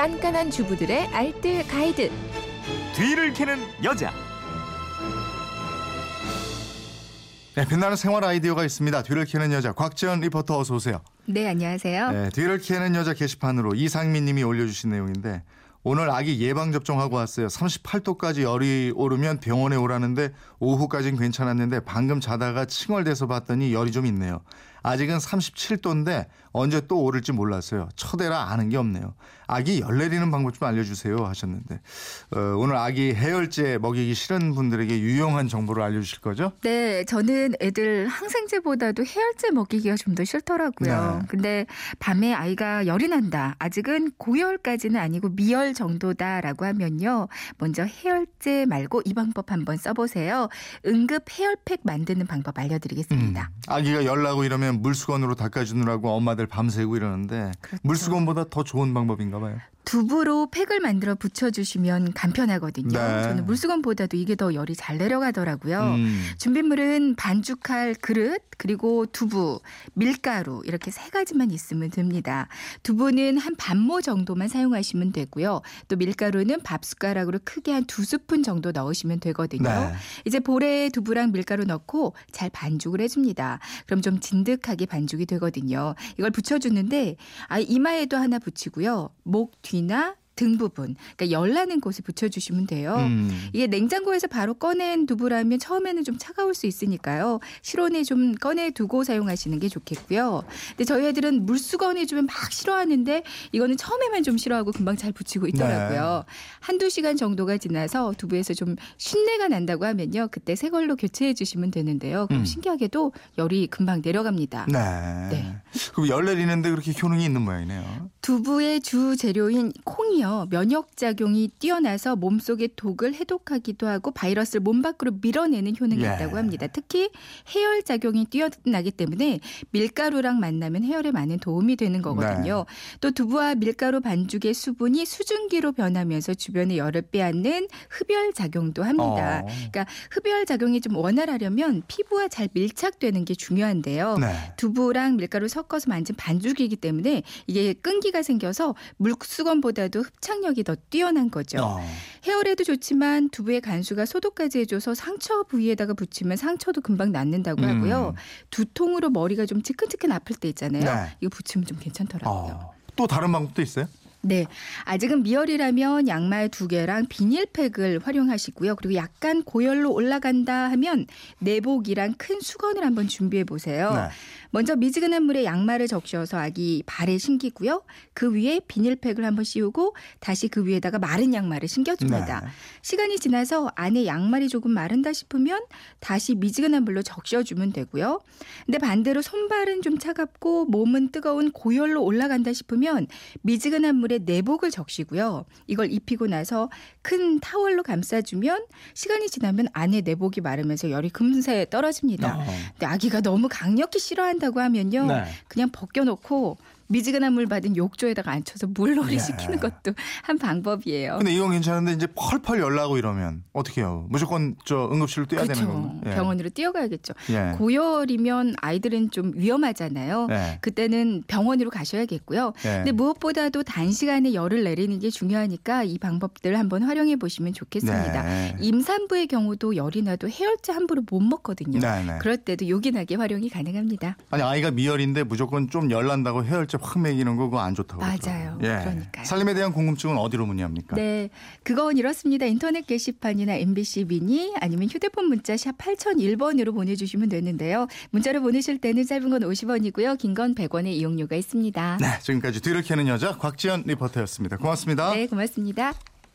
깐깐한 주부들의 알뜰 가이드. 뒤를 캐는 여자. 네, 빛나는 생활 아이디어가 있습니다. 뒤를 캐는 여자 곽지연 리포터 어서 오세요. 네, 안녕하세요. 네, 뒤를 캐는 여자 게시판으로 이상민 님이 올려주신 내용인데 오늘 아기 예방접종하고 왔어요. 38도까지 열이 오르면 병원에 오라는데 오후까진 괜찮았는데 방금 자다가 칭얼대서 봤더니 열이 좀 있네요. 아직은 37도인데 언제 또 오를지 몰랐어요. 첫애라 아는 게 없네요. 아기 열 내리는 방법 좀 알려주세요 하셨는데 어, 오늘 아기 해열제 먹이기 싫은 분들에게 유용한 정보를 알려주실 거죠? 네, 저는 애들 항생제보다도 해열제 먹이기가 좀 더 싫더라고요. 네. 근데 밤에 아이가 열이 난다. 아직은 고열까지는 아니고 미열 정도다라고 하면요. 먼저 해열제 말고 이 방법 한번 써보세요. 응급 해열팩 만드는 방법 알려드리겠습니다. 음, 아기가 열 나고 이러면 물수건으로 닦아주느라고 엄마들 밤새고 이러는데 그렇죠. 물수건보다 더 좋은 방법인가 봐요. 두부로 팩을 만들어 붙여주시면 간편하거든요. 네. 저는 물수건보다도 이게 더 열이 잘 내려가더라고요. 음. 준비물은 반죽할 그릇 그리고 두부, 밀가루 이렇게 세 가지만 있으면 됩니다. 두부는 한 반모 정도만 사용하시면 되고요. 또 밀가루는 밥 숟가락으로 크게 한 두 스푼 정도 넣으시면 되거든요. 네. 이제 볼에 두부랑 밀가루 넣고 잘 반죽을 해줍니다. 그럼 좀 진득하게 반죽이 되거든요. 이걸 붙여주는데 아, 이마에도 하나 붙이고요. 목 뒤나 등 부분, 그러니까 열 나는 곳에 붙여주시면 돼요. 음. 이게 냉장고에서 바로 꺼낸 두부라면 처음에는 좀 차가울 수 있으니까요. 실온에 좀 꺼내 두고 사용하시는 게 좋겠고요. 근데 저희 애들은 물수건에 주면 막 싫어하는데 이거는 처음에만 좀 싫어하고 금방 잘 붙이고 있더라고요. 한두 시간 정도가 지나서 두부에서 좀 쉰내가 난다고 하면요. 그때 새 걸로 교체해 주시면 되는데요. 그럼 음. 신기하게도 열이 금방 내려갑니다. 네. 네. 그럼 열 내리는데 그렇게 효능이 있는 모양이네요. 두부의 주 재료인 콩이요 면역 작용이 뛰어나서 몸속의 독을 해독하기도 하고 바이러스를 몸 밖으로 밀어내는 효능이 예. 있다고 합니다. 특히 해열 작용이 뛰어나기 때문에 밀가루랑 만나면 해열에 많은 도움이 되는 거거든요. 네. 또 두부와 밀가루 반죽의 수분이 수증기로 변하면서 주변의 열을 빼앗는 흡열 작용도 합니다. 어. 그러니까 흡열 작용이 좀 원활하려면 피부와 잘 밀착되는 게 중요한데요. 네. 두부랑 밀가루 섞어서 만든 반죽이기 때문에 이게 끈기가 생겨서 물수건보다도 흡착력이 더 뛰어난 거죠. 어. 헤어에도 좋지만 두부의 간수가 소독까지 해줘서 상처 부위에다가 붙이면 상처도 금방 낫는다고 음. 하고요. 두통으로 머리가 좀 지끈지끈 아플 때 있잖아요. 네. 이거 붙이면 좀 괜찮더라고요. 어. 또 다른 방법도 있어요? 네. 아직은 미열이라면 양말 두 개랑 비닐팩을 활용하시고요. 그리고 약간 고열로 올라간다 하면 내복이랑 큰 수건을 한번 준비해 보세요. 네. 먼저 미지근한 물에 양말을 적셔서 아기 발에 신기고요. 그 위에 비닐팩을 한번 씌우고 다시 그 위에다가 마른 양말을 신겨줍니다. 네. 시간이 지나서 안에 양말이 조금 마른다 싶으면 다시 미지근한 물로 적셔주면 되고요. 근데 반대로 손발은 좀 차갑고 몸은 뜨거운 고열로 올라간다 싶으면 미지근한 물에 내복을 적시고요. 이걸 입히고 나서 큰 타월로 감싸주면 시간이 지나면 안에 내복이 마르면서 열이 금세 떨어집니다. 어. 근데 아기가 너무 강력히 싫어한다고 하면요. 네. 그냥 벗겨놓고 미지근한 물 받은 욕조에다가 앉혀서 물놀이 예. 시키는 것도 한 방법이에요. 근데 이건 괜찮은데 이제 펄펄 열 나고 이러면 어떻게 해요? 무조건 저 응급실로 뛰어야 되는 그렇죠. 건가요? 예. 병원으로 뛰어가야겠죠. 예. 고열이면 아이들은 좀 위험하잖아요. 예. 그때는 병원으로 가셔야겠고요. 예. 근데 무엇보다도 단시간에 열을 내리는 게 중요하니까 이 방법들 한번 활용해 보시면 좋겠습니다. 네. 임산부의 경우도 열이 나도 해열제 함부로 못 먹거든요. 네, 네. 그럴 때도 요긴하게 활용이 가능합니다. 아니 아이가 미열인데 무조건 좀 열 난다고 해열제 확 먹이는 거 그거 안 좋다고 맞아요. 그러더라고요. 그러니까요. 살림에 대한 궁금증은 어디로 문의합니까? 네, 그건 이렇습니다. 인터넷 게시판이나 MBC 미니 아니면 휴대폰 문자 샵 8001번으로 보내주시면 되는데요. 문자로 보내실 때는 짧은 건 50원이고요. 긴 건 100원의 이용료가 있습니다. 네, 지금까지 뒤를 캐는 여자 곽지연 리포터였습니다. 고맙습니다. 네, 고맙습니다.